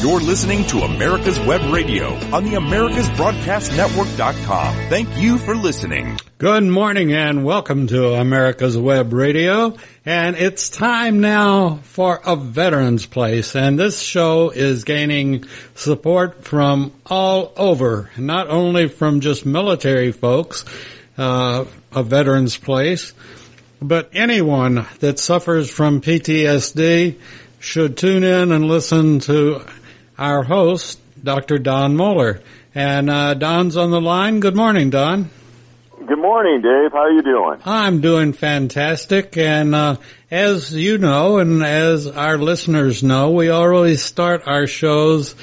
You're listening to America's Web Radio on the AmericasBroadcastNetwork.com. Thank you for listening. Good morning and welcome to America's Web Radio. And it's time now for a Veterans Place. And this show is gaining support from all over, not only from just military folks, uh, a Veterans Place, but anyone that suffers from PTSD should tune in and listen to our host, Dr. Don Moeller. And uh, Don's on the line. Good morning, Don. Good morning, Dave. How are you doing? I'm doing fantastic. And uh, as you know, and as our listeners know, we always start our shows,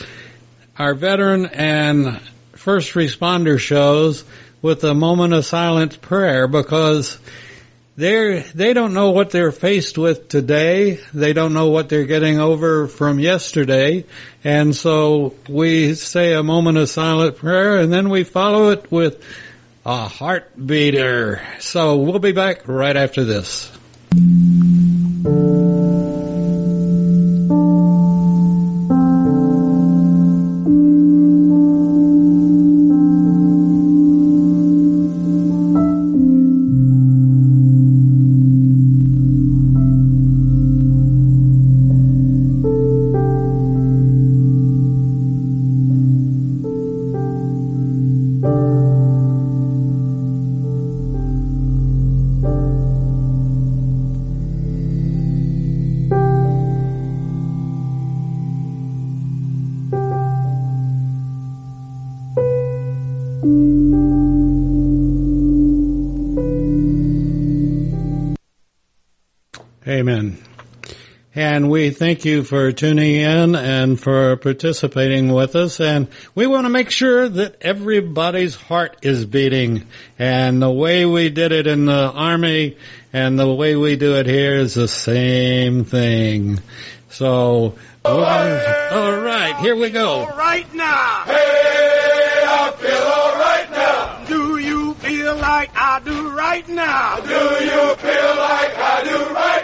our veteran and first responder shows, with a moment of silent prayer because they're they don't know what they're faced with today. They don't know what they're getting over from yesterday, and so we say a moment of silent prayer, and then we follow it with a heartbeater. So we'll be back right after this. Amen. And we thank you for tuning in and for participating with us. And we want to make sure that everybody's heart is beating. And the way we did it in the Army and the way we do it here is the same thing. So, all right, here we go. All right now. Hey, I feel all right now. Do you feel like I do right now? Do you feel like I do right now?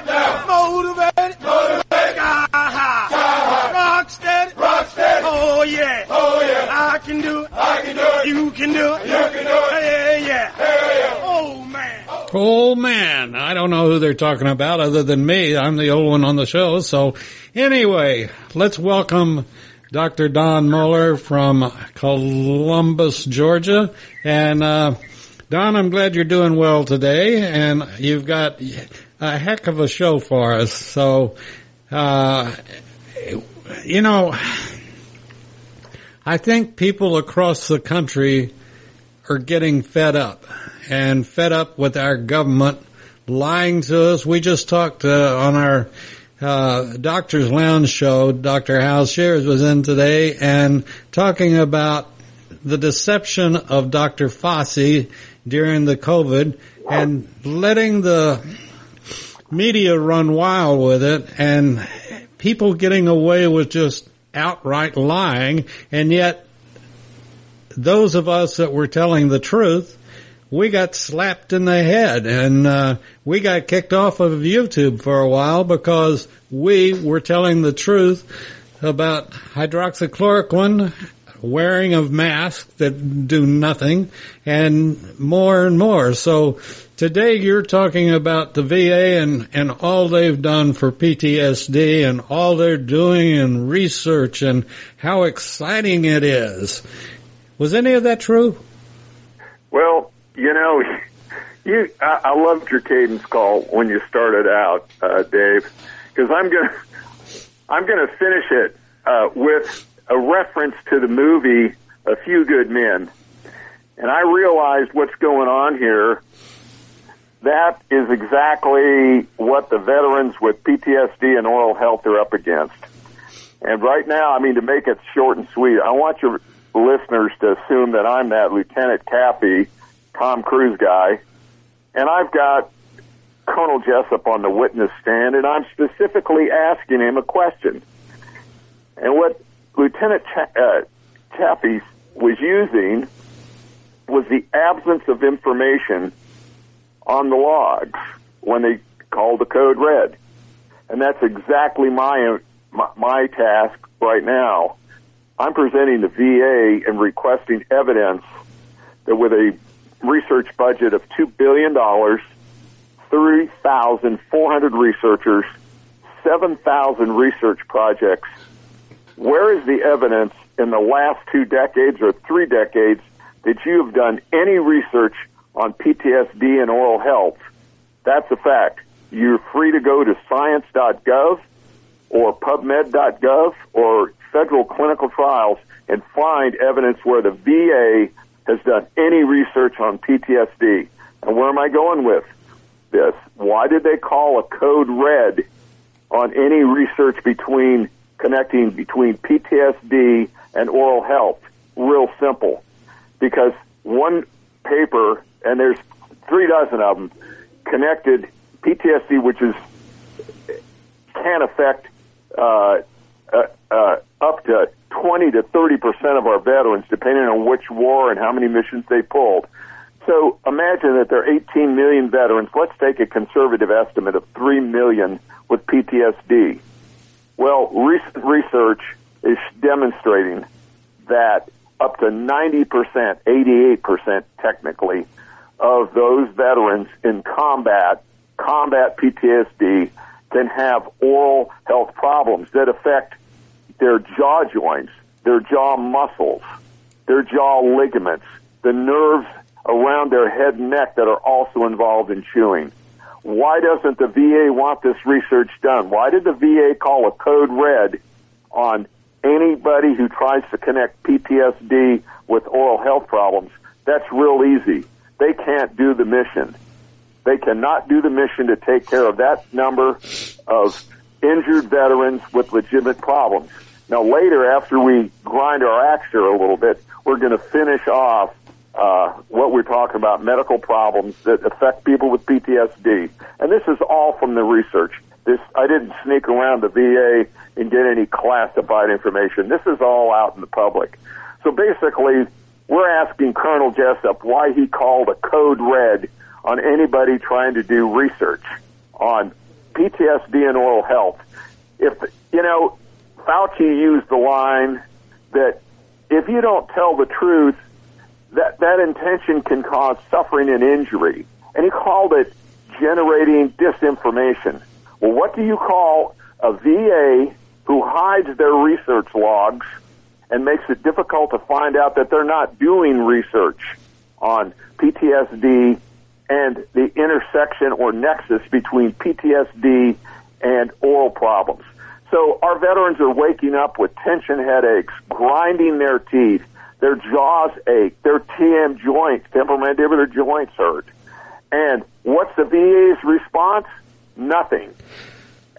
Motivated, Motivated, sky high, sky high, rock steady, rock steady. oh yeah, Oh yeah, I can do it, I can do it. you can do it, You can do it. hey yeah, Hey, yeah. oh man. Oh man, I don't know who they're talking about other than me. I'm the old one on the show. So anyway, let's welcome Dr. Don Moeller from Columbus, Georgia. And, uh, Don, I'm glad you're doing well today and you've got a heck of a show for us. So, uh, you know, I think people across the country are getting fed up and fed up with our government lying to us. We just talked uh, on our uh, Doctor's Lounge show. Dr. Hal Shears was in today and talking about the deception of Dr. Fauci during the COVID and letting the media run wild with it and people getting away with just outright lying and yet those of us that were telling the truth, we got slapped in the head and uh, we got kicked off of YouTube for a while because we were telling the truth about hydroxychloroquine, wearing of masks that do nothing, and more and more. So today you're talking about the VA and, and all they've done for PTSD and all they're doing in research and how exciting it is. Was any of that true? Well, you know, you I, I loved your cadence call when you started out, uh, Dave, because I'm gonna I'm gonna finish it uh, with a reference to the movie A Few Good Men, and I realized what's going on here. That is exactly what the veterans with PTSD and oral health are up against. And right now, I mean, to make it short and sweet, I want your listeners to assume that I'm that Lieutenant Cappy, Tom Cruise guy, and I've got Colonel Jessep on the witness stand, and I'm specifically asking him a question. And what Lieutenant Cha- uh, Chappie was using was the absence of information on the logs when they called the code red. And that's exactly my, my, my task right now. I'm presenting the VA and requesting evidence that with a research budget of $2 billion, 3,400 researchers, 7,000 research projects, where is the evidence in the last two decades or three decades that you have done any research on PTSD and oral health? That's a fact. You're free to go to science.gov or PubMed.gov or federal clinical trials and find evidence where the VA has done any research on PTSD. And where am I going with this? Why did they call a code red on any research between connecting between PTSD and oral health? Real simple. Because one paper, and there's three dozen of them, connected PTSD, which is can affect uh, uh, uh, up to 20 to 30 percent of our veterans, depending on which war and how many missions they pulled. So imagine that there are 18 million veterans. Let's take a conservative estimate of 3 million with PTSD. Well, recent research is demonstrating that up to 90%, 88% technically, of those veterans in combat, combat PTSD, can have oral health problems that affect their jaw joints, their jaw muscles, their jaw ligaments, the nerves around their head and neck that are also involved in chewing. Why doesn't the VA want this research done? Why did the VA call a code red on anybody who tries to connect PTSD with oral health problems? That's real easy. They can't do the mission. They cannot do the mission to take care of that number of injured veterans with legitimate problems. Now later, after we grind our axe here a little bit, we're going to finish off uh, what we're talking about, medical problems that affect people with PTSD. And this is all from the research. This I didn't sneak around the VA and get any classified information. This is all out in the public. So basically, we're asking Colonel Jessep why he called a code red on anybody trying to do research on PTSD and oral health. If, you know, Fauci used the line that if you don't tell the truth, that, that intention can cause suffering and injury. And he called it generating disinformation. Well, what do you call a VA who hides their research logs and makes it difficult to find out that they're not doing research on PTSD and the intersection or nexus between PTSD and oral problems. So our veterans are waking up with tension headaches, grinding their teeth, their jaws ache, their TM joints, temporomandibular joints hurt. And what's the VA's response? Nothing.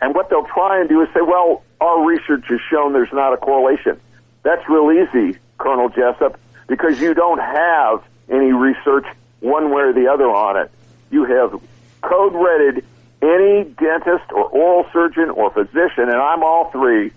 And what they'll try and do is say, well, our research has shown there's not a correlation. That's real easy, Colonel Jessep, because you don't have any research one way or the other on it. You have code redded any dentist or oral surgeon or physician, and I'm all three,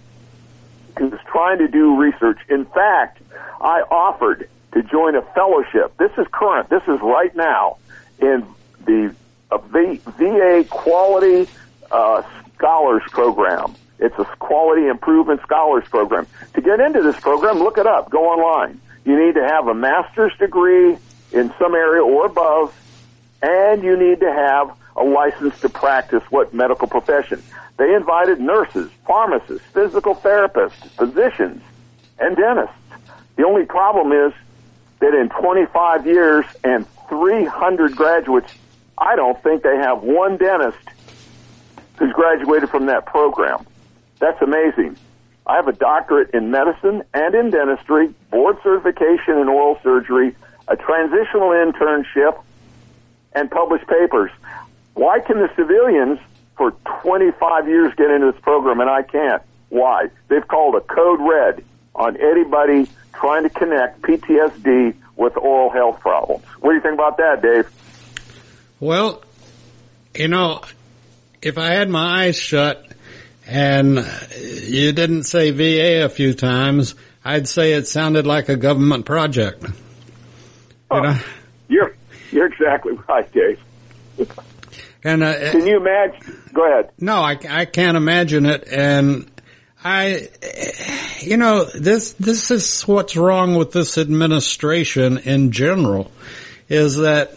who's trying to do research. In fact, I offered to join a fellowship. This is current. This is right now in the VA Quality uh, Scholars Program. It's a Quality Improvement Scholars Program. To get into this program, look it up. Go online. You need to have a master's degree in some area or above, and you need to have a license to practice what medical profession. They invited nurses, pharmacists, physical therapists, physicians, and dentists. The only problem is that in 25 years and 300 graduates, I don't think they have one dentist who's graduated from that program. That's amazing. I have a doctorate in medicine and in dentistry, board certification in oral surgery, a transitional internship, and published papers. Why can the civilians for 25 years get into this program and I can't? Why? They've called a code red on anybody trying to connect PTSD with oral health problems. What do you think about that, Dave? Well, you know, if I had my eyes shut and you didn't say VA a few times, I'd say it sounded like a government project. Oh, You know? you're you're exactly right, Dave. And uh, Can you imagine? Go ahead. no, I, I can't imagine it. And I, you know, this, this is what's wrong with this administration in general is that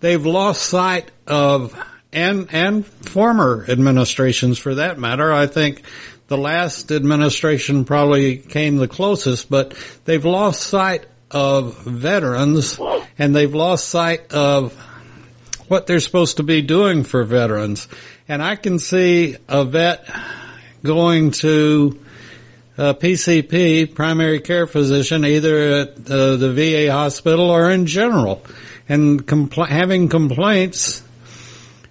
they've lost sight of, and, and former administrations for that matter. I think the last administration probably came the closest, but they've lost sight of veterans and they've lost sight of what they're supposed to be doing for veterans. And I can see a vet going to a PCP, primary care physician, either at uh, the VA hospital or in general, and compl- having complaints,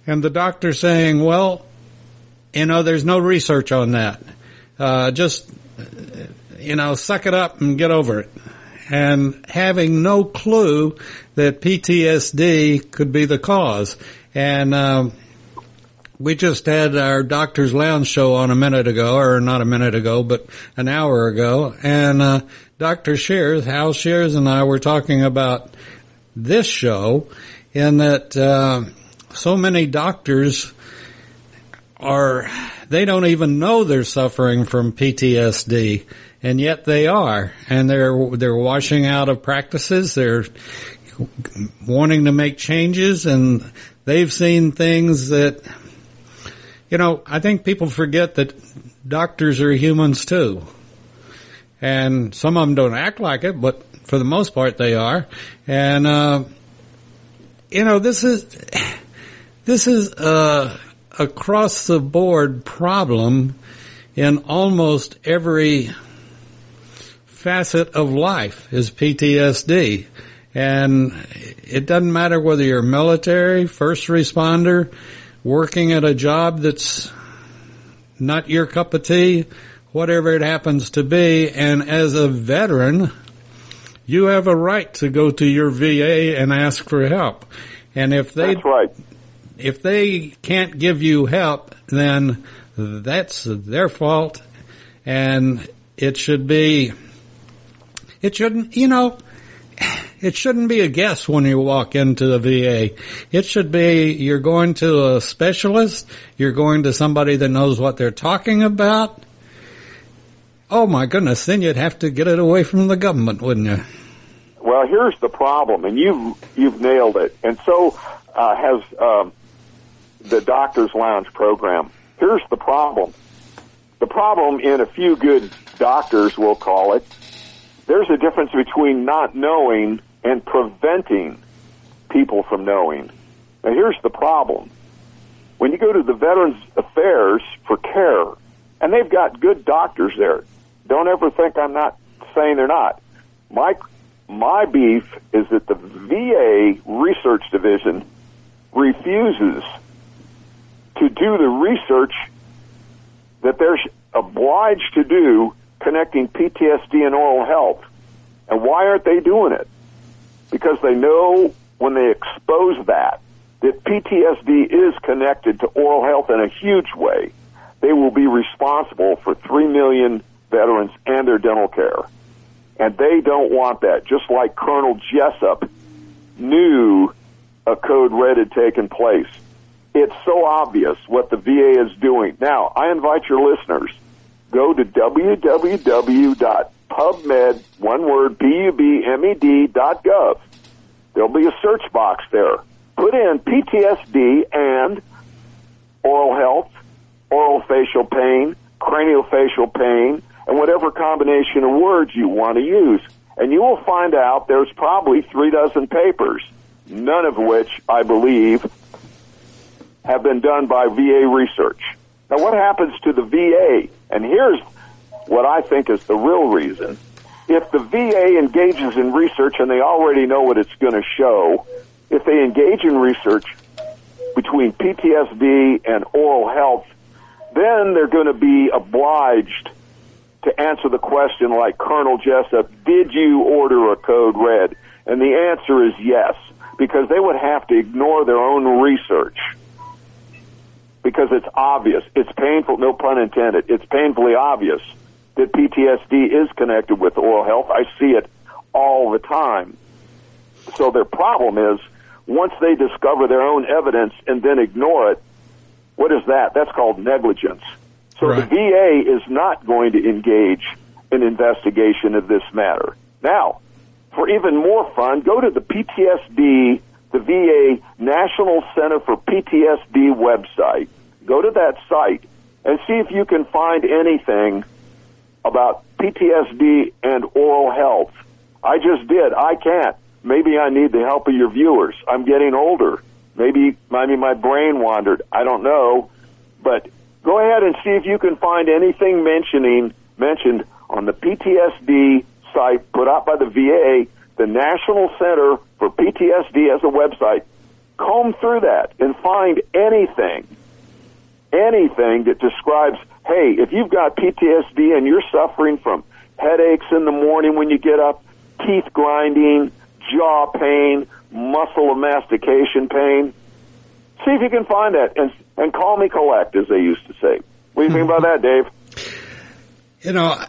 and the doctor saying, well, you know, there's no research on that. Uh, just, you know, suck it up and get over it. And having no clue that PTSD could be the cause. And, um, we just had our Doctor's Lounge show on a minute ago, or not a minute ago, but an hour ago, and uh, Dr. Shears, Hal Shears, and I were talking about this show, in that uh, so many doctors are they don't even know they're suffering from PTSD, and yet they are, and they're they're washing out of practices. They're wanting to make changes, and they've seen things that you know, I think people forget that doctors are humans too. And some of them don't act like it, but for the most part they are. And, uh, you know, this is, this is a across the board problem in almost every facet of life is PTSD. And it doesn't matter whether you're military, first responder, working at a job that's not your cup of tea, whatever it happens to be. And as a veteran, you have a right to go to your VA and ask for help. And if they, That's right. if they can't give you help, then that's their fault. And it should be, it shouldn't, you know, it shouldn't be a guess when you walk into the VA. It should be you're going to a specialist, you're going to somebody that knows what they're talking about. Oh my goodness, then you'd have to get it away from the government, wouldn't you? Well, here's the problem, and you've you've nailed it. And so uh, has um, the Doctors Lounge program. Here's the problem. The problem in a few good doctors, we'll call it, there's a difference between not knowing and preventing people from knowing. Now, here's the problem. When you go to the Veterans Affairs for care, and they've got good doctors there, don't ever think I'm not saying they're not. My my beef is that the VA research division refuses to do the research that they're obliged to do connecting PTSD and oral health. And why aren't they doing it? Because they know when they expose that, that PTSD is connected to oral health in a huge way. They will be responsible for 3 million veterans and their dental care. And they don't want that, just like Colonel Jessep knew a code red had taken place. It's so obvious what the VA is doing. Now, I invite your listeners, go to www.pubmed, one word, P-U-B-M-E-D dot gov. There'll be a search box there. Put in PTSD and oral health, oral facial pain, craniofacial pain, and whatever combination of words you want to use. And you will find out there's probably three dozen papers, none of which I believe have been done by VA research. Now what happens to the VA? And here's what I think is the real reason. If the VA engages in research and they already know what it's going to show, if they engage in research between PTSD and oral health, then they're going to be obliged to answer the question like Colonel Jessep, did you order a code red? And the answer is yes, because they would have to ignore their own research. Because it's obvious, it's painful, no pun intended, it's painfully obvious that PTSD is connected with oral health. I see it all the time. So their problem is, once they discover their own evidence and then ignore it, what is that? That's called negligence. So Right. the VA is not going to engage in investigation of this matter. Now, for even more fun, go to the PTSD, the VA National Center for PTSD website. Go to that site and see if you can find anything about PTSD and oral health. I just did. I can't. Maybe I need the help of your viewers. I'm getting older. Maybe, maybe my brain wandered. I don't know. But go ahead and see if you can find anything mentioning mentioned on the PTSD site put out by the VA, the National Center for PTSD as a website. Comb through that and find anything, anything that describes, hey, if you've got PTSD and you're suffering from headaches in the morning when you get up, teeth grinding, jaw pain, muscle of mastication pain, see if you can find that and and call me collect, as they used to say. What do you think about that, Dave? You know,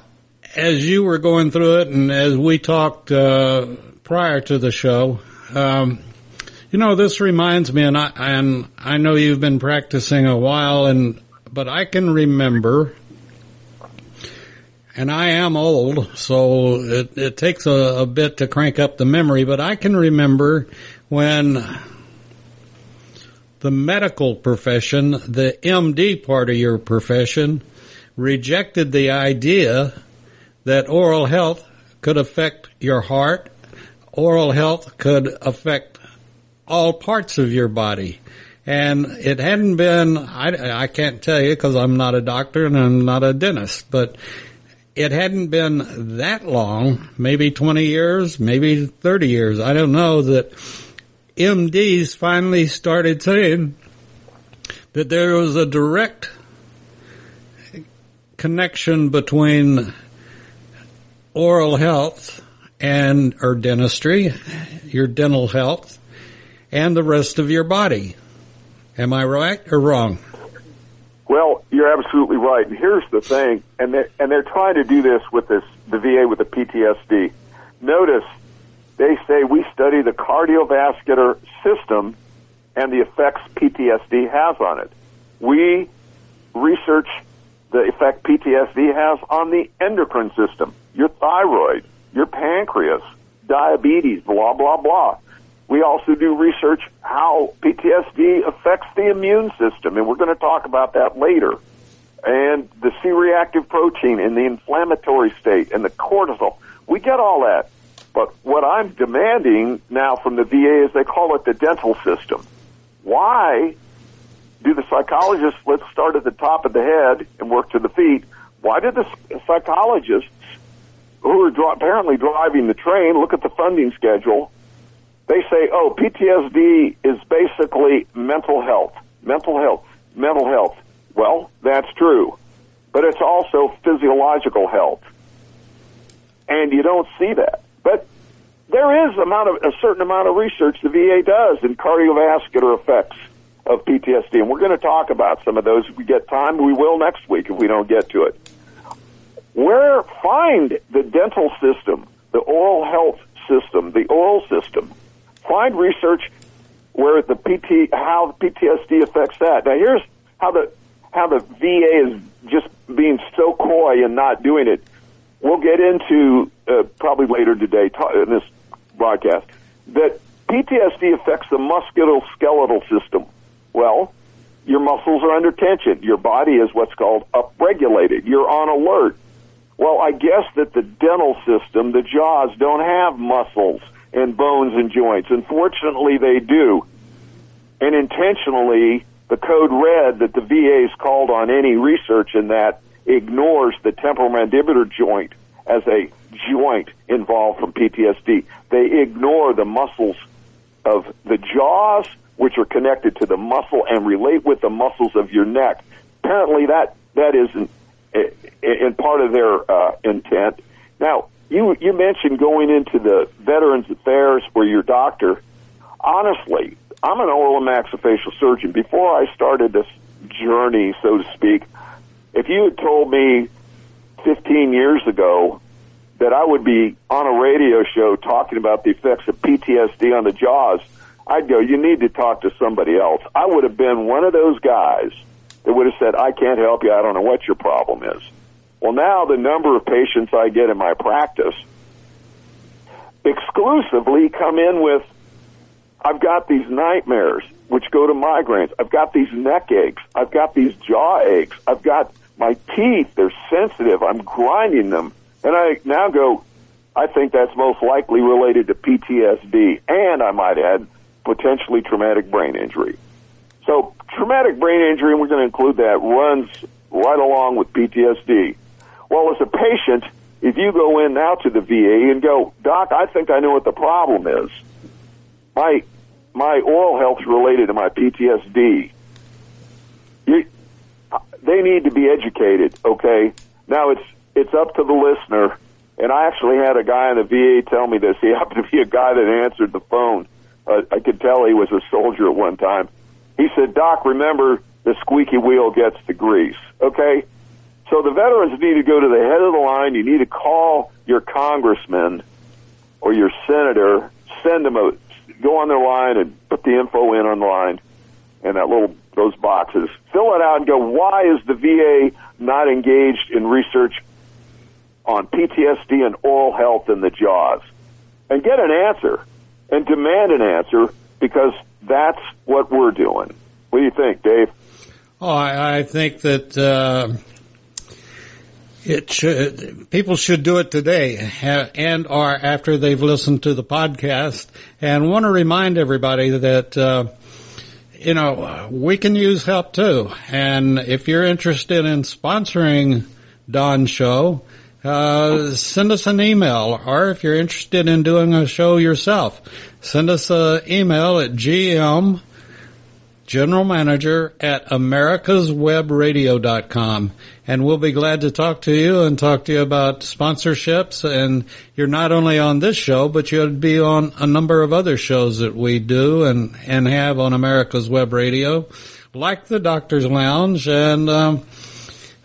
as you were going through it, and as we talked uh, prior to the show, um, you know, this reminds me, and I and I know you've been practicing a while, and but I can remember, and I am old, so it, it takes a, a bit to crank up the memory, but I can remember when the medical profession, the MD part of your profession, rejected the idea that oral health could affect your heart, oral health could affect all parts of your body. And it hadn't been, I, I can't tell you because I'm not a doctor and I'm not a dentist, but it hadn't been that long, maybe 20 years, maybe 30 years, I don't know, that MDs finally started saying that there was a direct connection between oral health and or dentistry, your dental health, and the rest of your body. Am I right or wrong? Well, you're absolutely right. And here's the thing, and they're, and they're trying to do this with this the VA with the PTSD. Notice they say we study the cardiovascular system and the effects PTSD has on it. We research the effect PTSD has on the endocrine system, your thyroid, your pancreas, diabetes, blah, blah, blah. We also do research how PTSD affects the immune system, and we're going to talk about that later. And the C-reactive protein in the inflammatory state and the cortisol. We get all that. But what I'm demanding now from the VA is they call it the dental system. Why do the psychologists, let's start at the top of the head and work to the feet, why do the psychologists who are dri- apparently driving the train look at the funding schedule? They say, oh, PTSD is basically mental health, mental health, mental health. Well, that's true, but it's also physiological health. And you don't see that. But there is amount of, a certain amount of research the VA does in cardiovascular effects of PTSD, and we're going to talk about some of those if we get time. We will next week if we don't get to it. Where find the dental system, the oral health system, the oral system. Find research where the PT how PTSD affects that. Now here's how the how the VA is just being so coy and not doing it. We'll get into uh, probably later today in this broadcast that PTSD affects the musculoskeletal system. Well, your muscles are under tension. Your body is what's called upregulated. You're on alert. Well, I guess that the dental system, the jaws, don't have muscles and bones and joints. Unfortunately, they do. And intentionally, the code red that the VA's called on any research in that ignores the temporomandibular joint as a joint involved from PTSD. They ignore the muscles of the jaws, which are connected to the muscle and relate with the muscles of your neck. Apparently, that that isn't in part of their uh, intent. Now, you you mentioned going into the Veterans Affairs where your doctor. Honestly, I'm an oral and maxillofacial surgeon. Before I started this journey, so to speak, if you had told me 15 years ago that I would be on a radio show talking about the effects of PTSD on the jaws, I'd go, you need to talk to somebody else. I would have been one of those guys that would have said, I can't help you. I don't know what your problem is. Well, now the number of patients I get in my practice exclusively come in with, I've got these nightmares, which go to migraines. I've got these neck aches. I've got these jaw aches. I've got my teeth. They're sensitive. I'm grinding them. And I now go, I think that's most likely related to PTSD. And I might add, potentially traumatic brain injury. So traumatic brain injury, and we're going to include that, runs right along with PTSD. Well, as a patient, if you go in now to the VA and go, Doc, I think I know what the problem is. My my oral health's related to my PTSD. You, they need to be educated. Okay, now it's it's up to the listener. And I actually had a guy in the VA tell me this. He happened to be a guy that answered the phone. Uh, I could tell he was a soldier at one time. He said, "Doc, remember the squeaky wheel gets the grease." Okay, so the veterans need to go to the head of the line. You need to call your congressman or your senator, send them a, go on their line and put the info in on the line and that little, those boxes. Fill it out and go, why is the VA not engaged in research on PTSD and oral health in the jaws? And get an answer and demand an answer because that's what we're doing. What do you think, Dave? Oh, I, I think that, uh, it should, people should do it today and or after they've listened to the podcast and want to remind everybody that, uh, you know, we can use help too. And if you're interested in sponsoring Don's show, uh, send us an email or if you're interested in doing a show yourself, send us an email at gm general manager at americaswebradio.com and we'll be glad to talk to you and talk to you about sponsorships. And you're not only on this show but you'll be on a number of other shows that we do and and have on America's Web Radio like the Doctor's Lounge and um,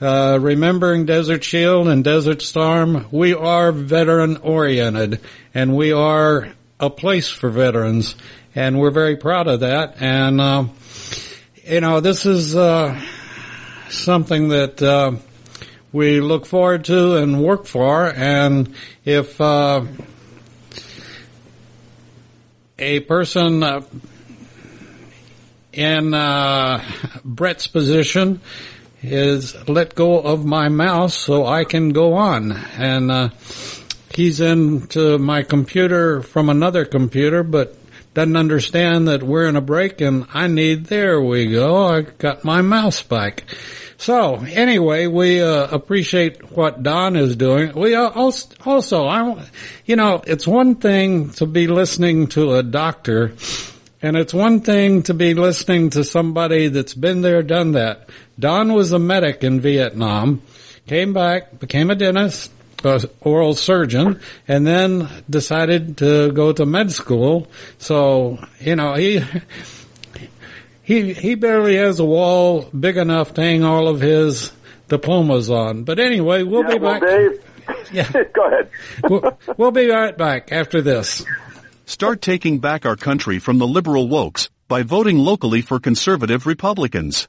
uh, remembering Desert Shield and Desert Storm, we are veteran oriented and we are a place for veterans and we're very proud of that and uh, you know, this is uh, something that uh, we look forward to and work for. And if uh, a person in uh, Brett's position is let go of my mouse so I can go on, and uh, he's into my computer from another computer, but doesn't understand that we're in a break and I need, there we go, I got my mouse back. So anyway, we uh, appreciate what Don is doing. We also, also, I, you know, it's one thing to be listening to a doctor, and it's one thing to be listening to somebody that's been there, done that. Don was a medic in Vietnam, came back, became a dentist, uh, oral surgeon and then decided to go to med school. So, you know, he, he, he barely has a wall big enough to hang all of his diplomas on. But anyway, we'll yeah, be well, back. Dave, Yeah. go ahead. we'll, we'll be right back after this. Start taking back our country from the liberal wokes by voting locally for conservative Republicans.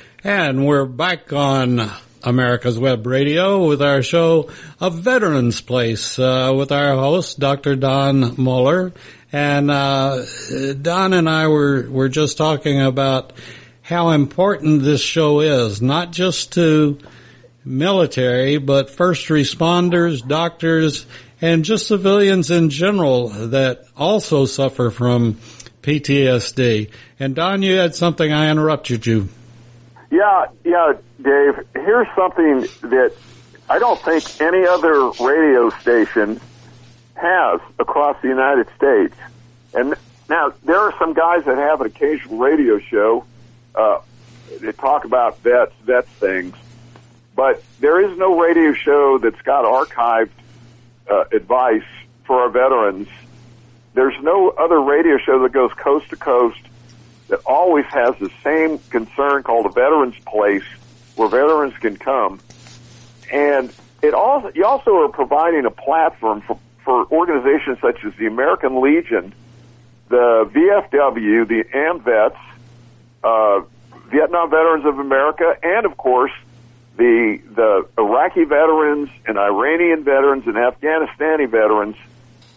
And we're back on America's Web Radio with our show, A Veteran's Place, uh, with our host, Dr. Don Moeller. And uh, Don and I were, were just talking about how important this show is, not just to military, but first responders, doctors, and just civilians in general that also suffer from PTSD. And Don, you had something I interrupted you. Yeah, yeah, Dave. Here's something that I don't think any other radio station has across the United States. And now there are some guys that have an occasional radio show uh, that talk about vets, vets things, but there is no radio show that's got archived uh, advice for our veterans. There's no other radio show that goes coast to coast that always has the same concern called a veterans place where veterans can come. And it also, you also are providing a platform for, for organizations such as the American Legion, the VFW, the AMVETS, uh, Vietnam Veterans of America, and of course, the, the Iraqi veterans and Iranian veterans and Afghanistani veterans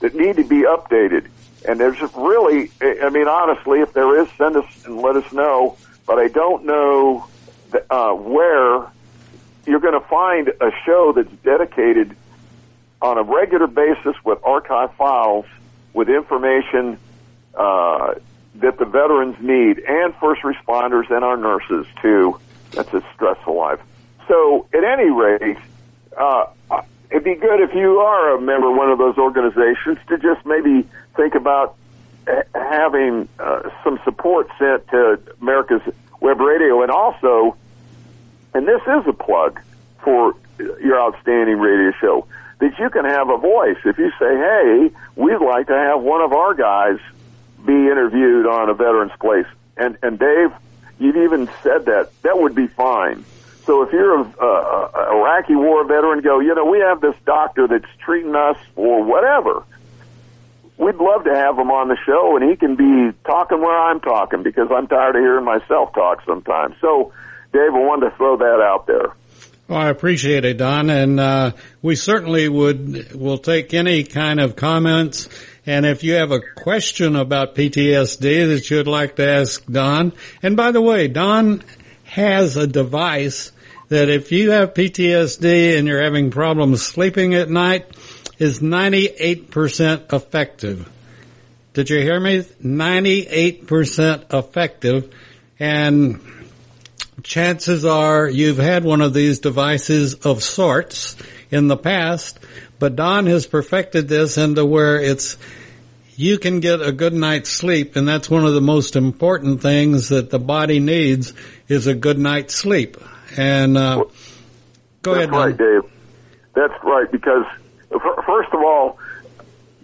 that need to be updated. And there's really, I mean, honestly, if there is, send us and let us know. But I don't know uh, where you're going to find a show that's dedicated on a regular basis with archive files with information uh, that the veterans need and first responders and our nurses too. That's a stressful life. So at any rate, uh, it'd be good if you are a member of one of those organizations to just maybe think about having uh, some support sent to America's Web Radio, and also, and this is a plug for your outstanding radio show, that you can have a voice. If you say, "Hey, we'd like to have one of our guys be interviewed on a veterans place," and and Dave, you've even said that that would be fine. So if you're a, a, a Iraqi war veteran, go, you know, we have this doctor that's treating us for whatever we'd love to have him on the show, and he can be talking where I'm talking because I'm tired of hearing myself talk sometimes. So, Dave, I wanted to throw that out there. Well, I appreciate it, Don, and uh, we certainly would will take any kind of comments. And if you have a question about PTSD that you'd like to ask Don, and by the way, Don has a device that if you have PTSD and you're having problems sleeping at night, is 98% effective. Did you hear me? 98% effective. And chances are you've had one of these devices of sorts in the past, but Don has perfected this into where it's you can get a good night's sleep, and that's one of the most important things that the body needs is a good night's sleep. And uh, go ahead, right, Dave. That's right because first of all,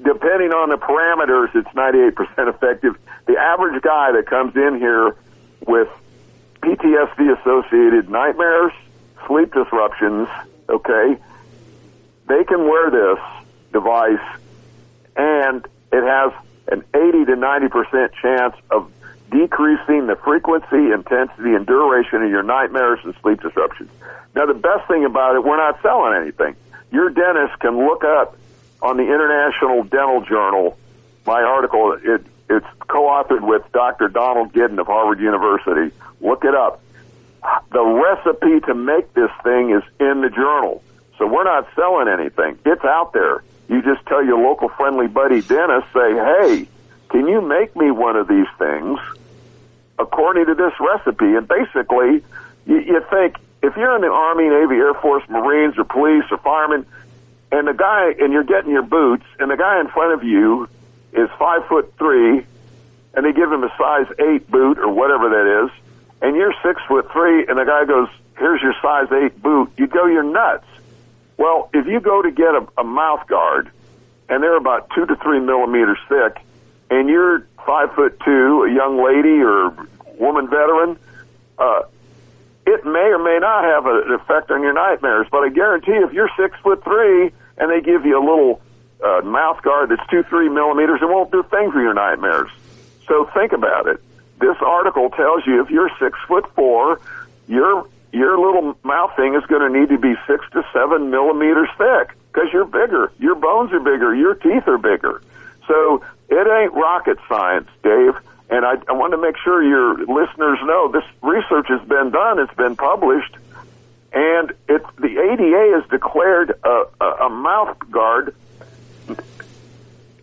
depending on the parameters, it's 98% effective. The average guy that comes in here with PTSD associated nightmares, sleep disruptions, okay, they can wear this device and it has an 80 to 90% chance of decreasing the frequency, intensity, and duration of your nightmares and sleep disruptions. Now, the best thing about it, we're not selling anything your dentist can look up on the International Dental Journal my article. It, it's co-authored with Dr. Donald Gidden of Harvard University. Look it up. The recipe to make this thing is in the journal. So we're not selling anything. It's out there. You just tell your local friendly buddy dentist, say, hey, can you make me one of these things according to this recipe? And basically, you, you think, if you're in the Army, Navy, Air Force, Marines, or police, or firemen, and the guy, and you're getting your boots, and the guy in front of you is five foot three, and they give him a size eight boot or whatever that is, and you're six foot three, and the guy goes, "Here's your size eight boot," you go, "You're nuts." Well, if you go to get a, a mouth guard, and they're about two to three millimeters thick, and you're five foot two, a young lady or woman veteran, uh, it may or may not have an effect on your nightmares. But I guarantee if you're six foot three and they give you a little uh, mouth guard that's two, three millimeters, it won't do a thing for your nightmares. So think about it. This article tells you if you're six foot four, you're your little mouth thing is going to need to be six to seven millimeters thick because you're bigger. Your bones are bigger. Your teeth are bigger. So it ain't rocket science, Dave. And I, I want to make sure your listeners know this research has been done. It's been published. And it, the ADA has declared a, a, a mouth guard.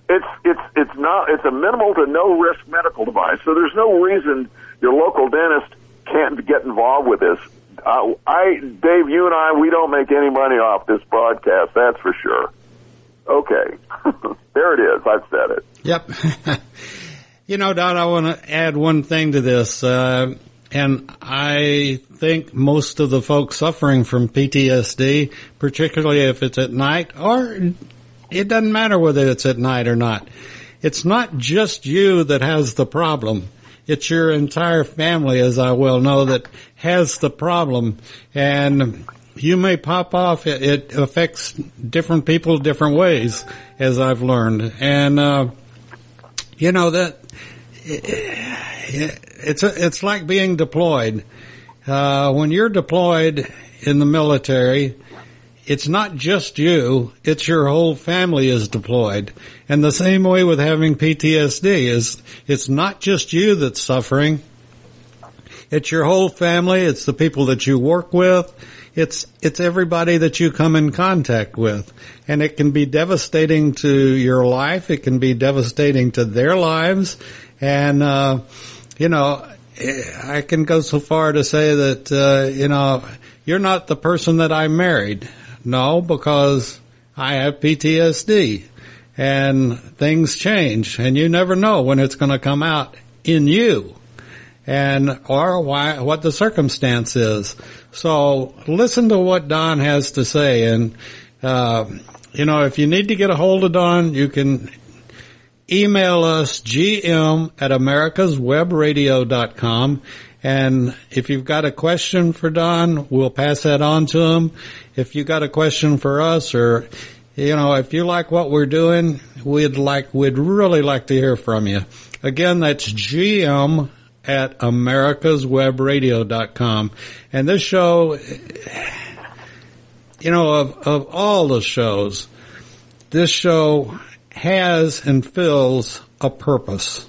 It's it's it's not it's a minimal to no risk medical device. So there's no reason your local dentist can't get involved with this. Uh, I, Dave, you and I, we don't make any money off this broadcast. That's for sure. Okay, there it is. I've said it. Yep. you know, Don, I want to add one thing to this. Uh, and I think most of the folks suffering from PTSD, particularly if it's at night, or it doesn't matter whether it's at night or not. It's not just you that has the problem. It's your entire family, as I well know, that has the problem. And you may pop off. It, affects different people different ways, as I've learned. And, uh, you know, that, it's, a, it's like being deployed. Uh, when you're deployed in the military, it's not just you, it's your whole family is deployed. And the same way with having PTSD is it's not just you that's suffering. It's your whole family, it's the people that you work with, it's it's everybody that you come in contact with. And it can be devastating to your life, it can be devastating to their lives, and uh you know, I can go so far to say that uh, you know, you're not the person that I married. No, because I have PTSD and things change. And you never know when it's going to come out in you and or why what the circumstance is. So listen to what Don has to say and uh, you know if you need to get a hold of Don you can email us gm at americaswebradio.com and if you've got a question for Don, we'll pass that on to him. If you got a question for us or, you know, if you like what we're doing, we'd like, we'd really like to hear from you. Again, that's GM at americaswebradio.com. And this show, you know, of, of all the shows, this show has and fills a purpose.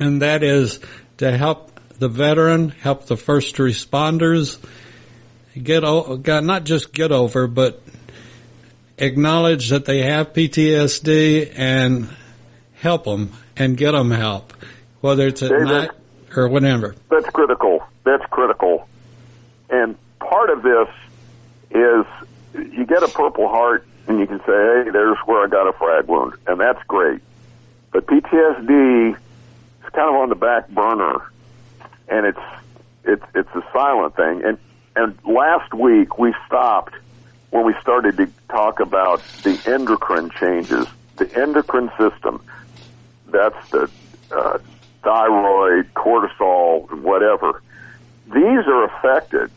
And that is to help the veteran, help the first responders get not just get over, but acknowledge that they have PTSD and help them and get them help, whether it's at David, night or whenever. That's critical. That's critical. And part of this is you get a Purple Heart and you can say, hey, there's where I got a frag wound, and that's great. But PTSD is kind of on the back burner and it's it's it's a silent thing. And and last week we stopped when we started to talk about the endocrine changes, the endocrine system. That's the uh, thyroid, cortisol, whatever. These are affected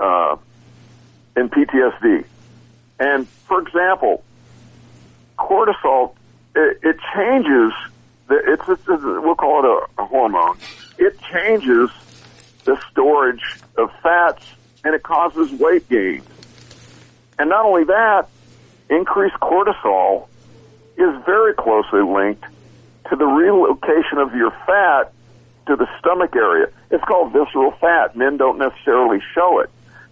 uh, in PTSD. And for example, cortisol it, it changes. The, it's, it's, it's we'll call it a, a hormone it changes the storage of fats and it causes weight gain. And not only that, increased cortisol is very closely linked to the relocation of your fat to the stomach area. It's called visceral fat. Men don't necessarily show it.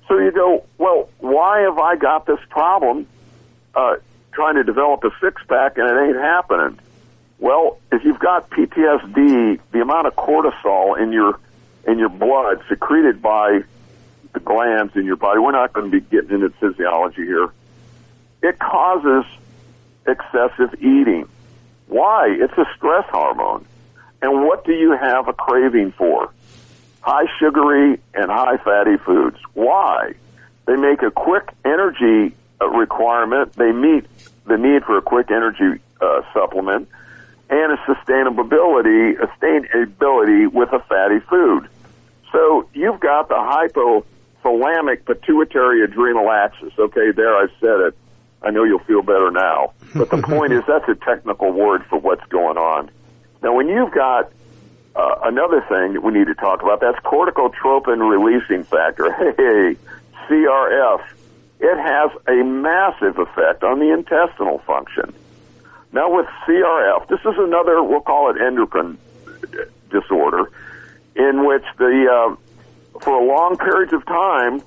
So you go, well, why have I got this problem uh, trying to develop a six pack and it ain't happening? Well, if you've got PTSD, the amount of cortisol in your in your blood secreted by the glands in your body, we're not going to be getting into physiology here. It causes excessive eating. Why? It's a stress hormone. And what do you have a craving for? High sugary and high fatty foods. Why? They make a quick energy uh, requirement. They meet the need for a quick energy uh, supplement and a sustainability, sustainability with a fatty food. So you've got the hypothalamic pituitary adrenal axis. Okay, there I said it. I know you'll feel better now. But the point is that's a technical word for what's going on. Now when you've got uh, another thing that we need to talk about that's corticotropin releasing factor. Hey, CRF. It has a massive effect on the intestinal function. Now with CRF, this is another, we'll call it endocrine disorder, in which the, uh, for a long periods of time,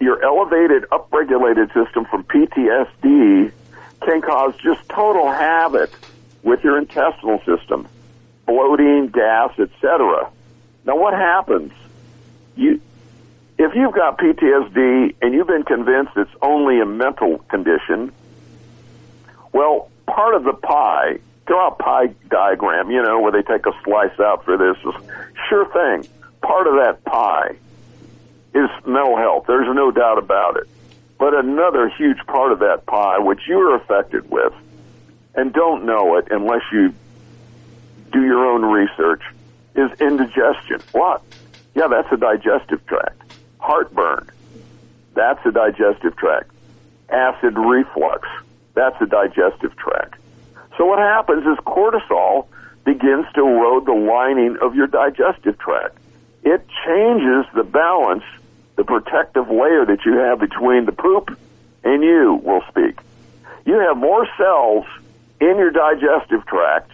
your elevated upregulated system from PTSD can cause just total havoc with your intestinal system, bloating, gas, etc. Now what happens? You, if you've got PTSD and you've been convinced it's only a mental condition, well, part of the pie, throw out pie diagram, you know, where they take a slice out for this. Sure thing. Part of that pie is mental health. There's no doubt about it. But another huge part of that pie, which you are affected with, and don't know it unless you do your own research, is indigestion. What? Yeah, that's a digestive tract. Heartburn. That's a digestive tract. Acid reflux. That's a digestive tract. So what happens is cortisol begins to erode the lining of your digestive tract. It changes the balance, the protective layer that you have between the poop and you, will speak. You have more cells in your digestive tract,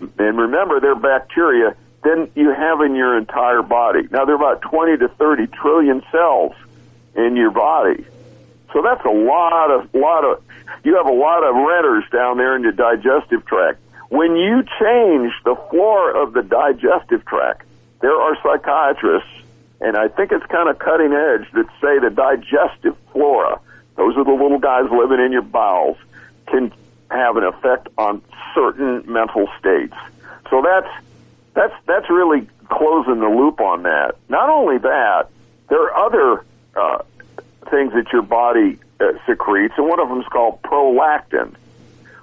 and remember, they're bacteria, than you have in your entire body. Now, there are about 20 to 30 trillion cells in your body. So that's a lot of, lot of, you have a lot of renters down there in your digestive tract. When you change the floor of the digestive tract, there are psychiatrists, and I think it's kind of cutting edge that say the digestive flora, those are the little guys living in your bowels, can have an effect on certain mental states. So that's that's that's really closing the loop on that. Not only that, there are other uh, things that your body uh, secretes, and one of them is called prolactin.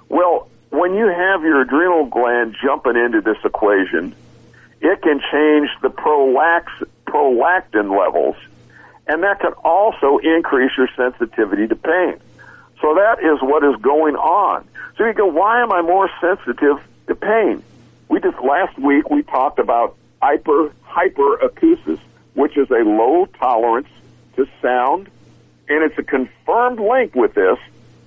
Well, when you have your adrenal gland jumping into this equation, it can change the prolax, prolactin levels, and that can also increase your sensitivity to pain. So that is what is going on. So you go, why am I more sensitive to pain? We just last week we talked about hyper hyperacusis, which is a low tolerance to sound, and it's a confirmed link with this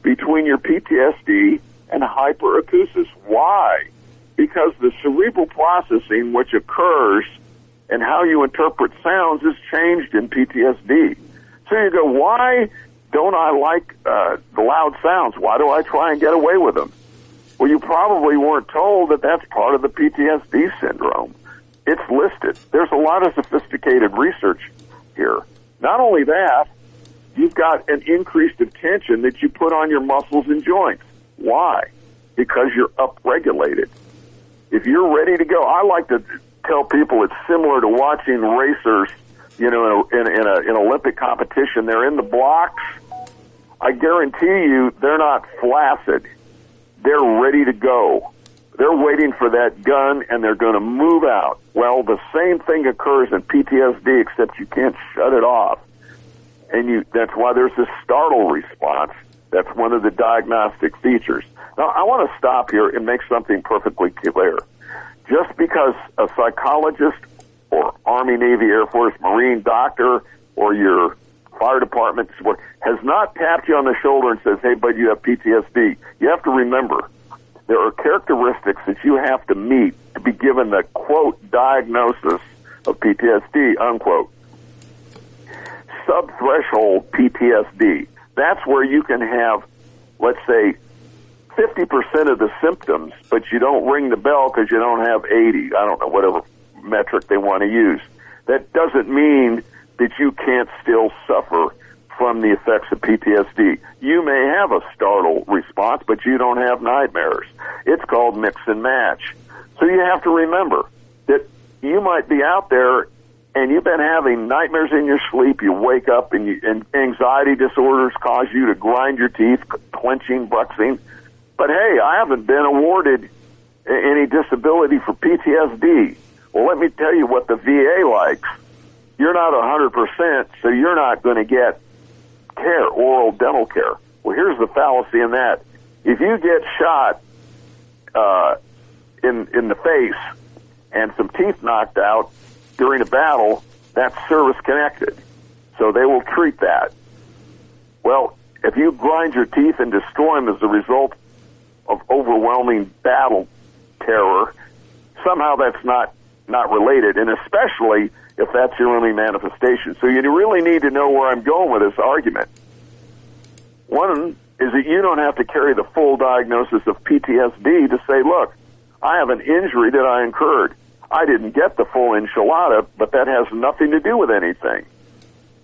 between your PTSD and hyperacusis. Why? Because the cerebral processing which occurs and how you interpret sounds is changed in PTSD. So you go, why don't I like uh, the loud sounds? Why do I try and get away with them? Well, you probably weren't told that that's part of the PTSD syndrome. It's listed. There's a lot of sophisticated research here. Not only that, you've got an increased attention that you put on your muscles and joints. Why? Because you're upregulated. If you're ready to go, I like to tell people it's similar to watching racers, you know, in, a, in, in, a, in Olympic competition. They're in the blocks. I guarantee you they're not flaccid they're ready to go. They're waiting for that gun and they're going to move out. Well, the same thing occurs in PTSD except you can't shut it off. And you, that's why there's this startle response. That's one of the diagnostic features. Now, I want to stop here and make something perfectly clear. Just because a psychologist or Army, Navy, Air Force, Marine doctor or your fire department has not tapped you on the shoulder and says, hey, bud, you have PTSD. You have to remember, there are characteristics that you have to meet to be given the, quote, diagnosis of PTSD, unquote. Subthreshold PTSD. That's where you can have, let's say, 50% of the symptoms, but you don't ring the bell because you don't have 80. I don't know, whatever metric they want to use. That doesn't mean that you can't still suffer from the effects of PTSD. You may have a startle response, but you don't have nightmares. It's called mix and match. So you have to remember that you might be out there and you've been having nightmares in your sleep. You wake up and, you, and anxiety disorders cause you to grind your teeth, clenching, bruxing. But hey, I haven't been awarded any disability for PTSD. Well, let me tell you what the VA likes you're not 100%, so you're not going to get care, oral dental care. Well, here's the fallacy in that. If you get shot uh, in in the face and some teeth knocked out during a battle, that's service connected. So they will treat that. Well, if you grind your teeth and destroy them as a result of overwhelming battle terror, somehow that's not not related, and especially if that's your only manifestation. So you really need to know where I'm going with this argument. One is that you don't have to carry the full diagnosis of PTSD to say, look, I have an injury that I incurred. I didn't get the full enchilada, but that has nothing to do with anything.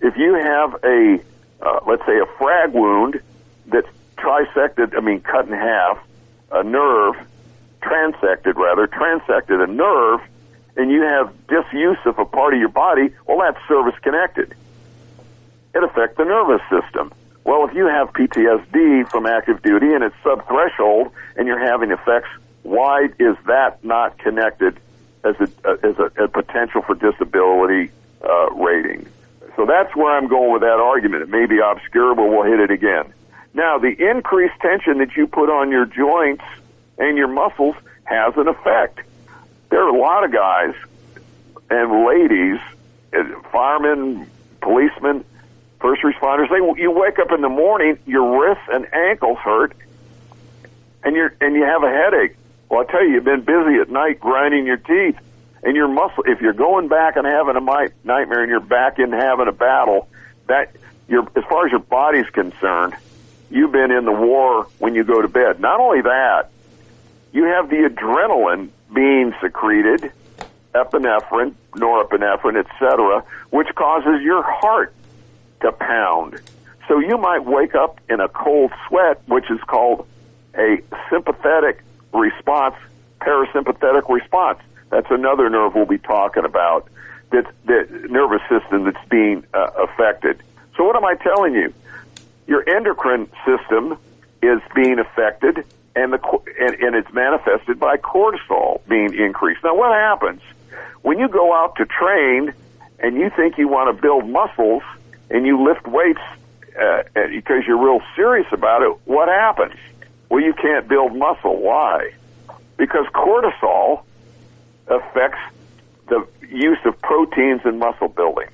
If you have a, uh, let's say, a frag wound that's trisected, I mean, cut in half, a nerve, transected rather, transected a nerve, and you have disuse of a part of your body, well, that's service connected. It affects the nervous system. Well, if you have PTSD from active duty and it's subthreshold and you're having effects, why is that not connected as a, as a, a potential for disability uh, rating? So that's where I'm going with that argument. It may be obscure, but we'll hit it again. Now, the increased tension that you put on your joints and your muscles has an effect. There are a lot of guys and ladies, uh, firemen, policemen, first responders. They you wake up in the morning, your wrists and ankles hurt, and you're and you have a headache. Well, I tell you, you've been busy at night grinding your teeth, and your muscle. If you're going back and having a nightmare, and you're back in having a battle, that you're as far as your body's concerned, you've been in the war when you go to bed. Not only that, you have the adrenaline being secreted, epinephrine, norepinephrine, etc., which causes your heart to pound. So you might wake up in a cold sweat, which is called a sympathetic response, parasympathetic response. That's another nerve we'll be talking about. That's the nervous system that's being uh, affected. So what am I telling you? Your endocrine system is being affected, and the and, and it's manifested by cortisol being increased. Now, what happens when you go out to train and you think you want to build muscles and you lift weights uh, because you're real serious about it? What happens? Well, you can't build muscle. Why? Because cortisol affects the use of proteins in muscle building.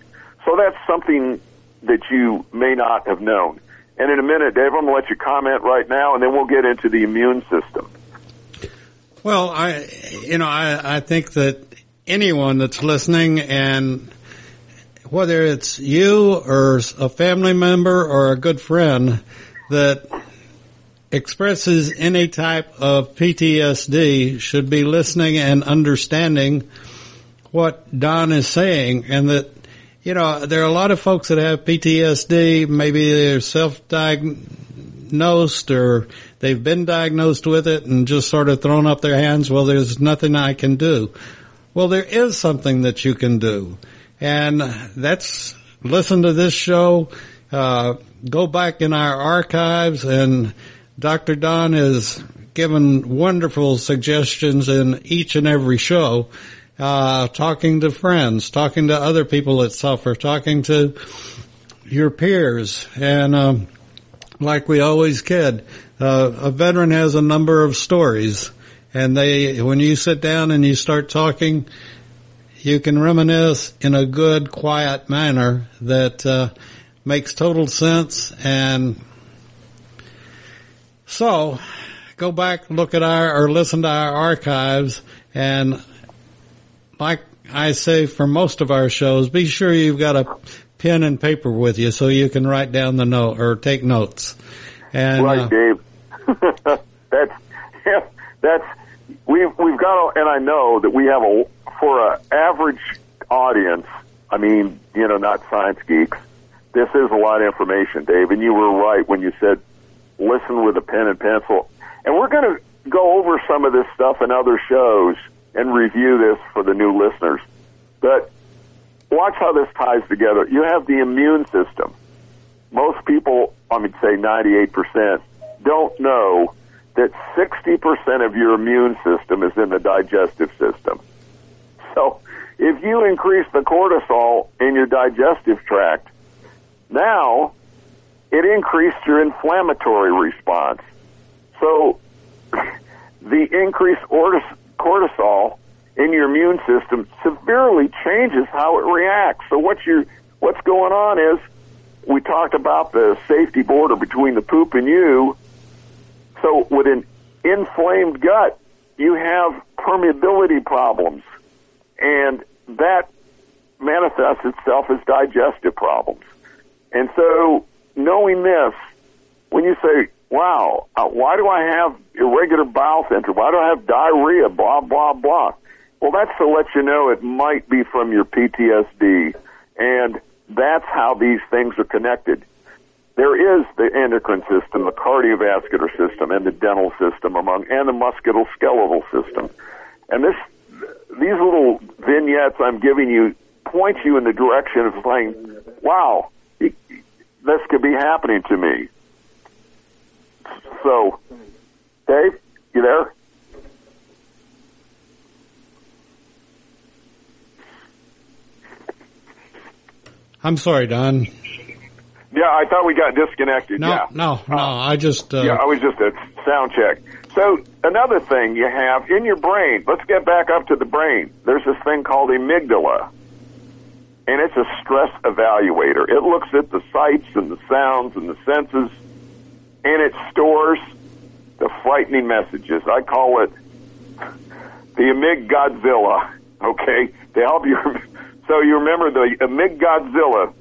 So that's something that you may not have known. And in a minute, Dave, I'm going to let you comment right now, and then we'll get into the immune system. Well, I, you know, I, I think that anyone that's listening and whether it's you or a family member or a good friend that expresses any type of PTSD should be listening and understanding what Don is saying and that you know, there are a lot of folks that have PTSD. Maybe they're self-diagnosed or they've been diagnosed with it and just sort of thrown up their hands. Well, there's nothing I can do. Well, there is something that you can do. And that's listen to this show, uh, go back in our archives and Dr. Don has given wonderful suggestions in each and every show uh, talking to friends, talking to other people that suffer, talking to your peers, and um, like we always kid, uh, a veteran has a number of stories, and they when you sit down and you start talking, you can reminisce in a good, quiet manner that uh, makes total sense, and so go back, look at our or listen to our archives, and like I say for most of our shows, be sure you've got a pen and paper with you so you can write down the note or take notes. And, right, uh, Dave. that's yeah, that's we've we've got, a, and I know that we have a for an average audience. I mean, you know, not science geeks. This is a lot of information, Dave, and you were right when you said listen with a pen and pencil. And we're going to go over some of this stuff in other shows and review this for the new listeners. But watch how this ties together. You have the immune system. Most people, I mean, say 98%, don't know that 60% of your immune system is in the digestive system. So if you increase the cortisol in your digestive tract, now it increased your inflammatory response. So the increased cortisol in your immune system severely changes how it reacts. So what you what's going on is we talked about the safety border between the poop and you. So with an inflamed gut, you have permeability problems, and that manifests itself as digestive problems. And so, knowing this, when you say, "Wow, uh, why do I have irregular bowel syndrome? Why do I have diarrhea?" Blah blah blah. Well, that's to let you know it might be from your PTSD, and that's how these things are connected. There is the endocrine system, the cardiovascular system, and the dental system, among and the musculoskeletal system. And this, these little vignettes I'm giving you point you in the direction of saying, "Wow, this could be happening to me." So, Dave, you there? I'm sorry, Don. Yeah, I thought we got disconnected. No, yeah. no, no. I just. Uh, Yeah, I was just a sound check. So another thing you have in your brain, let's get back up to the brain. There's this thing called amygdala. And it's a stress evaluator. It looks at the sights and the sounds and the senses and it stores the frightening messages. I call it the amygdala, okay? To help you so you remember the amygdala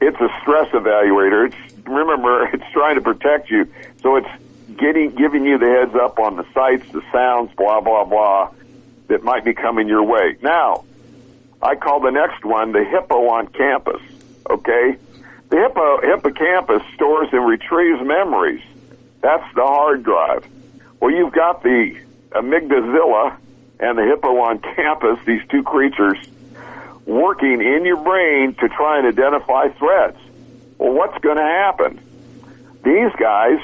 it's a stress evaluator. It's remember it's trying to protect you, so it's getting giving you the heads up on the sights, the sounds, blah blah blah, that might be coming your way. Now, I call the next one the hippo on campus. Okay, the hippo hippocampus stores and retrieves memories. That's the hard drive. Well, you've got the amygdala and the hippo on campus. These two creatures working in your brain to try and identify threats. Well, what's going to happen? These guys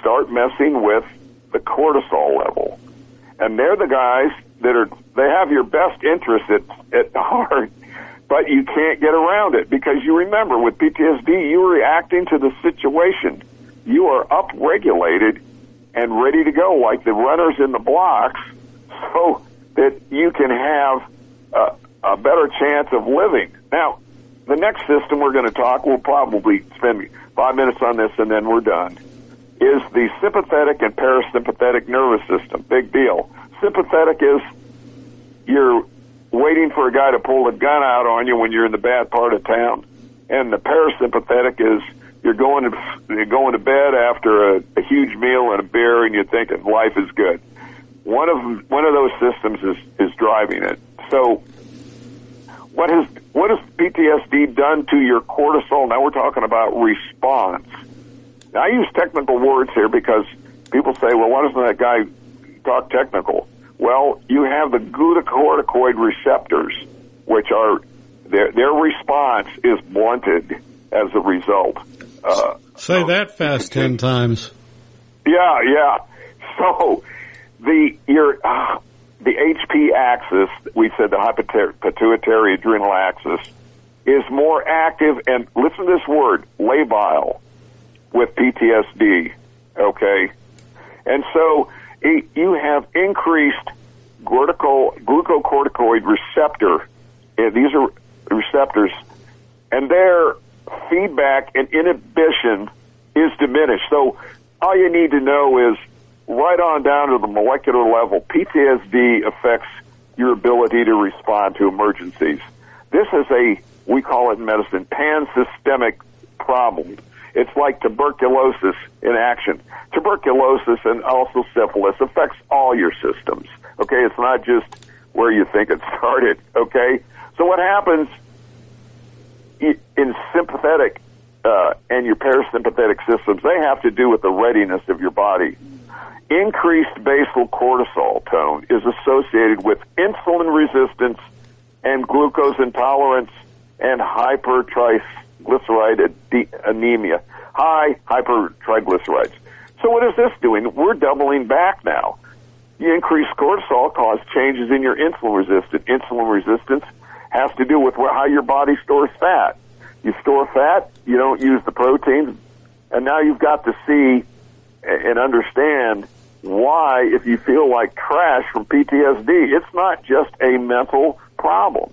start messing with the cortisol level. And they're the guys that are, they have your best interest at, at heart, but you can't get around it because you remember with PTSD, you're reacting to the situation. You are upregulated and ready to go like the runners in the blocks so that you can have uh, a better chance of living. Now, the next system we're going to talk, we'll probably spend five minutes on this and then we're done, is the sympathetic and parasympathetic nervous system. Big deal. Sympathetic is you're waiting for a guy to pull a gun out on you when you're in the bad part of town. And the parasympathetic is you're going to you're going to bed after a, a huge meal and a beer and you're thinking life is good. One of one of those systems is is driving it. So what has what has PTSD done to your cortisol? Now we're talking about response. Now I use technical words here because people say, "Well, why doesn't that guy talk technical?" Well, you have the glucocorticoid receptors, which are their their response is blunted as a result. Uh, Say that fast ten times. yeah, yeah. So the your uh, the HP axis, we said the pituitary adrenal axis, is more active and listen to this word, labile, with PTSD. Okay, and so you have increased cortical glucocorticoid receptor. These are receptors, and their feedback and inhibition is diminished. So all you need to know is right on down to the molecular level, PTSD affects your ability to respond to emergencies. This is a, we call it in medicine, pan-systemic problem. It's like tuberculosis in action. Tuberculosis and also syphilis affects all your systems. Okay, it's not just where you think it started. Okay, so what happens in sympathetic uh, and your parasympathetic systems? They have to do with the readiness of your body increased basal cortisol tone is associated with insulin resistance and glucose intolerance and hypertriglyceride anemia, high hypertriglycerides. So what is this doing? We're doubling back now. The increased cortisol causes changes in your insulin resistance. Insulin resistance has to do with how your body stores fat. You store fat, you don't use the proteins, and now you've got to see and understand why, if you feel like trash from PTSD, it's not just a mental problem.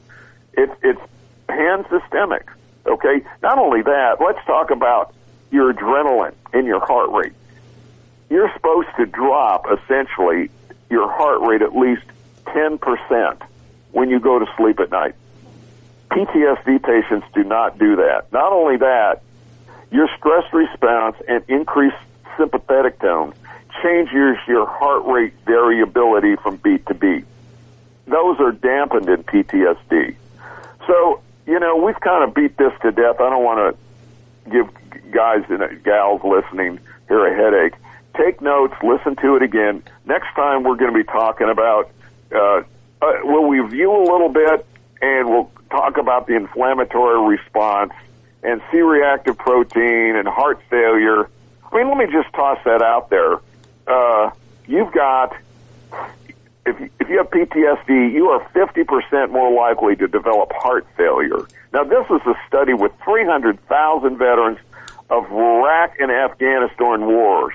It, it's pan systemic. Okay. Not only that, let's talk about your adrenaline and your heart rate. You're supposed to drop essentially your heart rate at least 10% when you go to sleep at night. PTSD patients do not do that. Not only that, your stress response and increased sympathetic tone changes your heart rate variability from beat to beat. Those are dampened in PTSD. So, you know, we've kind of beat this to death. I don't want to give guys and gals listening here a headache. Take notes, listen to it again. Next time we're going to be talking about, uh, uh, we'll review a little bit and we'll talk about the inflammatory response and C-reactive protein and heart failure. I mean, let me just toss that out there. Uh, you've got, if you, if you have PTSD, you are 50% more likely to develop heart failure. Now, this is a study with 300,000 veterans of Iraq and Afghanistan wars.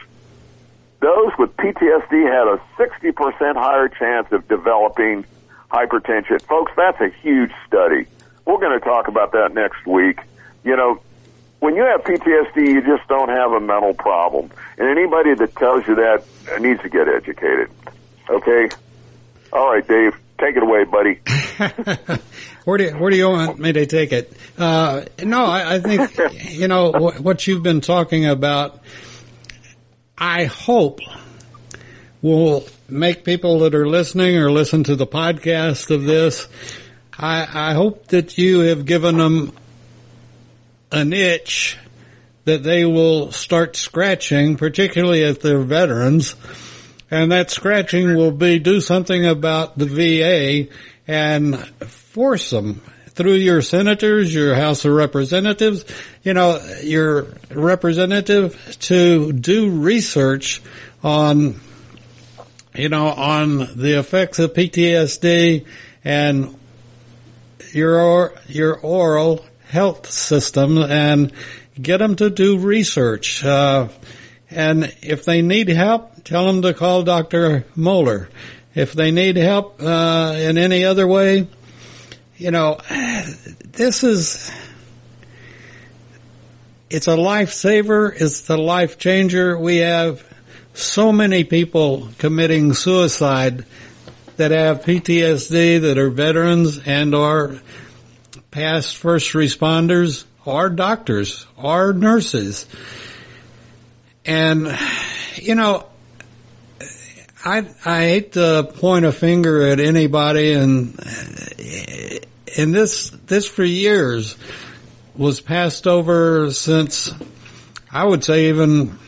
Those with PTSD had a 60% higher chance of developing hypertension. Folks, that's a huge study. We're going to talk about that next week. You know, when you have PTSD, you just don't have a mental problem. And anybody that tells you that needs to get educated. Okay? All right, Dave, take it away, buddy. where do you, where do you want me to take it? Uh, no, I, I think you know what, what you've been talking about. I hope will make people that are listening or listen to the podcast of this. I, I hope that you have given them an itch that they will start scratching, particularly if they're veterans. And that scratching will be do something about the VA and force them through your senators, your House of Representatives, you know, your representative to do research on, you know, on the effects of PTSD and your, your oral health system and get them to do research. Uh, and if they need help, tell them to call Dr. Moeller. If they need help uh, in any other way, you know, this is it's a lifesaver. It's the life changer. We have so many people committing suicide that have PTSD that are veterans and are past first responders or doctors or nurses. And, you know, I, I hate to point a finger at anybody and, and this, this for years was passed over since I would say even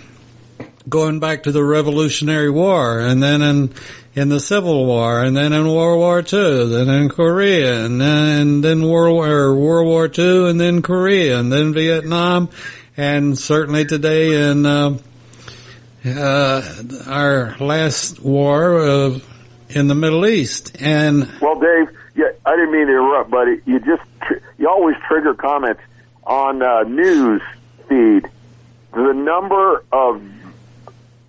going back to the Revolutionary War and then in in the Civil War and then in World War II, then in Korea and then, and then World War, World War II and then Korea and then Vietnam and certainly today in uh, uh, our last war of, in the Middle East. And well, Dave, yeah, I didn't mean to interrupt, buddy. You just tr- you always trigger comments on uh, news feed. The number of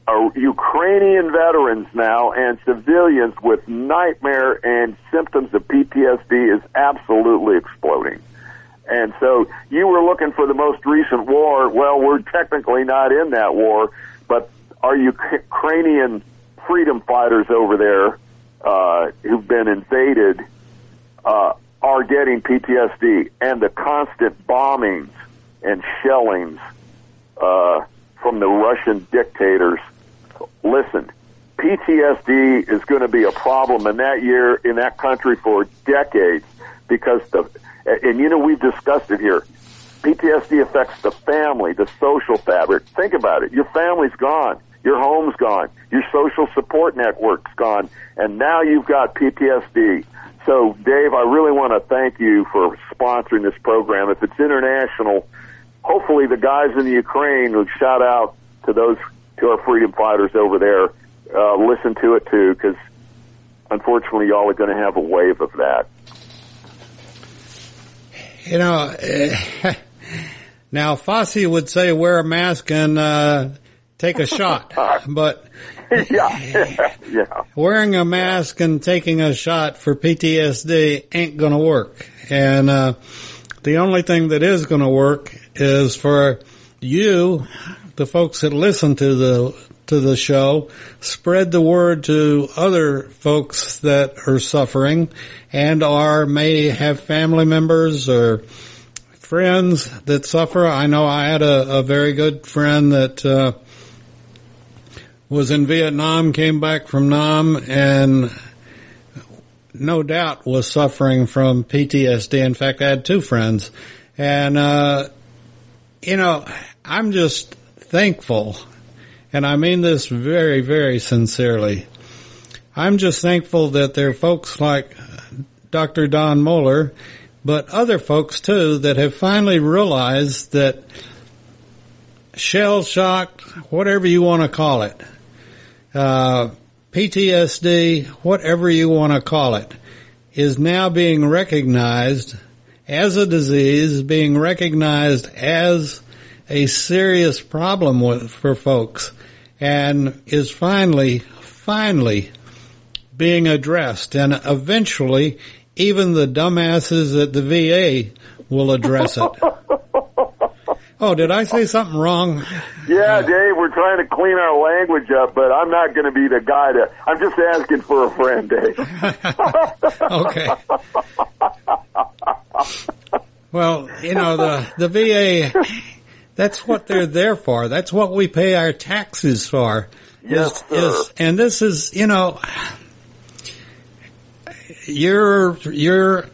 uh, Ukrainian veterans now and civilians with nightmare and symptoms of PTSD is absolutely exploding. And so you were looking for the most recent war. Well, we're technically not in that war, our Ukrainian freedom fighters over there uh, who've been invaded uh, are getting PTSD, and the constant bombings and shellings uh, from the Russian dictators listen, PTSD is going to be a problem in that year, in that country for decades because the, and you know, we've discussed it here. PTSD affects the family, the social fabric. Think about it. Your family's gone. Your home's gone. Your social support network's gone. And now you've got PTSD. So, Dave, I really want to thank you for sponsoring this program. If it's international, hopefully the guys in the Ukraine will shout out to those to our freedom fighters over there. Uh, listen to it too, because unfortunately, y'all are going to have a wave of that. You know, now Fauci would say wear a mask and uh, take a shot, but yeah, yeah. wearing a mask and taking a shot for PTSD ain't gonna work. And, uh, the only thing that is gonna work is for you, the folks that listen to the, to the show, spread the word to other folks that are suffering and are, may have family members or friends that suffer. I know I had a, a very good friend that, uh, was in Vietnam, came back from Nam, and no doubt was suffering from PTSD. In fact, I had two friends. And, uh, you know, I'm just thankful, and I mean this very, very sincerely. I'm just thankful that there are folks like Dr. Don Moeller, but other folks too that have finally realized that shell shock, whatever you want to call it, uh, PTSD, whatever you want to call it, is now being recognized as a disease, being recognized as a serious problem with, for folks, and is finally, finally being addressed. And eventually, even the dumbasses at the VA will address it. Oh, did I say something wrong? Yeah, Dave, we're trying to clean our language up, but I'm not going to be the guy to. I'm just asking for a friend, Dave. okay. Well, you know the the VA. That's what they're there for. That's what we pay our taxes for. Yes, is, sir. is- and this is, you know, you're you're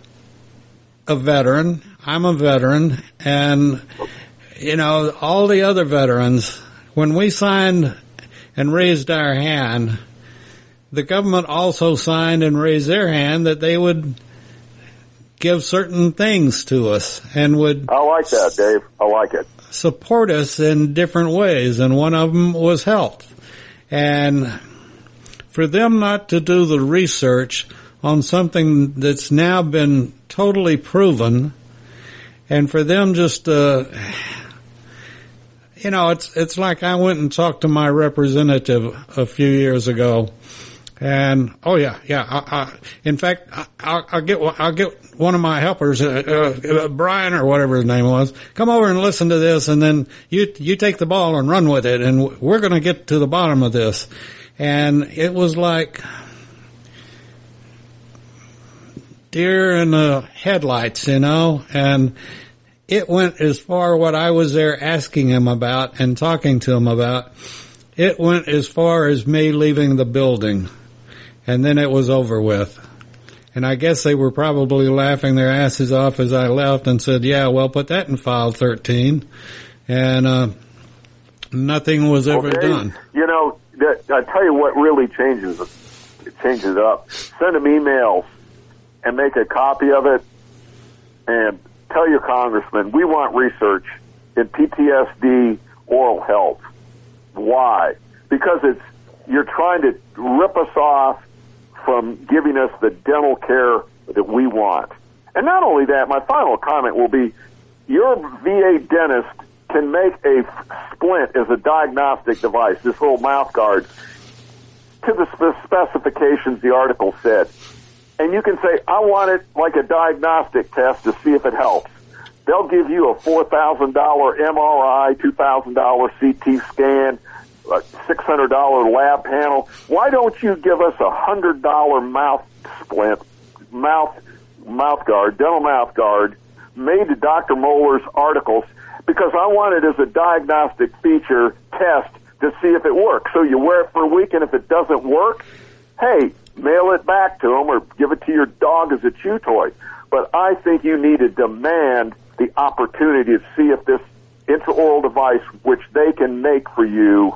a veteran. I'm a veteran, and you know all the other veterans. When we signed and raised our hand, the government also signed and raised their hand that they would give certain things to us and would I like that, Dave. I like it. support us in different ways, and one of them was health. And for them not to do the research on something that's now been totally proven, and for them just uh you know, it's it's like I went and talked to my representative a few years ago, and oh yeah, yeah. I, I, in fact, I, I'll, I'll get I'll get one of my helpers, uh, uh, Brian or whatever his name was, come over and listen to this, and then you you take the ball and run with it, and we're going to get to the bottom of this. And it was like deer in the headlights, you know, and it went as far what I was there asking him about and talking to him about. It went as far as me leaving the building and then it was over with. And I guess they were probably laughing their asses off as I left and said, yeah, well, put that in file 13. And, uh, nothing was ever Okay? done. You know, that, I tell you what really changes it, it changes up. Send them emails and make a copy of it and tell your congressman we want research in PTSD oral health. Why? Because it's you're trying to rip us off from giving us the dental care that we want. And not only that, my final comment will be your VA dentist can make a splint as a diagnostic device, this little mouth guard, to the specifications the article said. And you can say, I want it like a diagnostic test to see if it helps. They'll give you a $4,000 MRI, $2,000 CT scan, a $600 lab panel. Why don't you give us a $100 mouth splint, mouth, mouth guard, dental mouth guard, made to Dr. Moeller's articles because I want it as a diagnostic feature test to see if it works. So you wear it for a week and if it doesn't work, hey, mail it back to them or give it to your dog as a chew toy. But I think you need to demand the opportunity to see if this intraoral device, which they can make for you,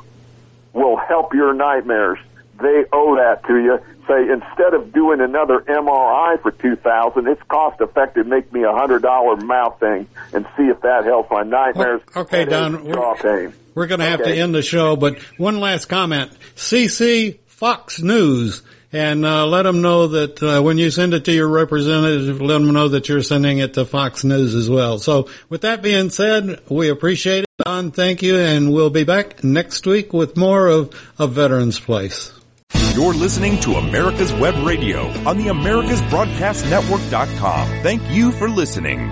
will help your nightmares. They owe that to you. Say instead of doing another MRI for two thousand, it's cost effective. Make me a hundred dollar mouth thing and see if that helps my nightmares. Okay, Don, pain. We're going to have Okay. to end the show, but one last comment. CC Fox News and uh, let them know that uh, when you send it to your representative, let them know that you're sending it to Fox News as well. So with that being said, we appreciate it. Don, thank you, and we'll be back next week with more of A Veteran's Place. You're listening to America's Web Radio on the AmericasBroadcastNetwork.com. Thank you for listening.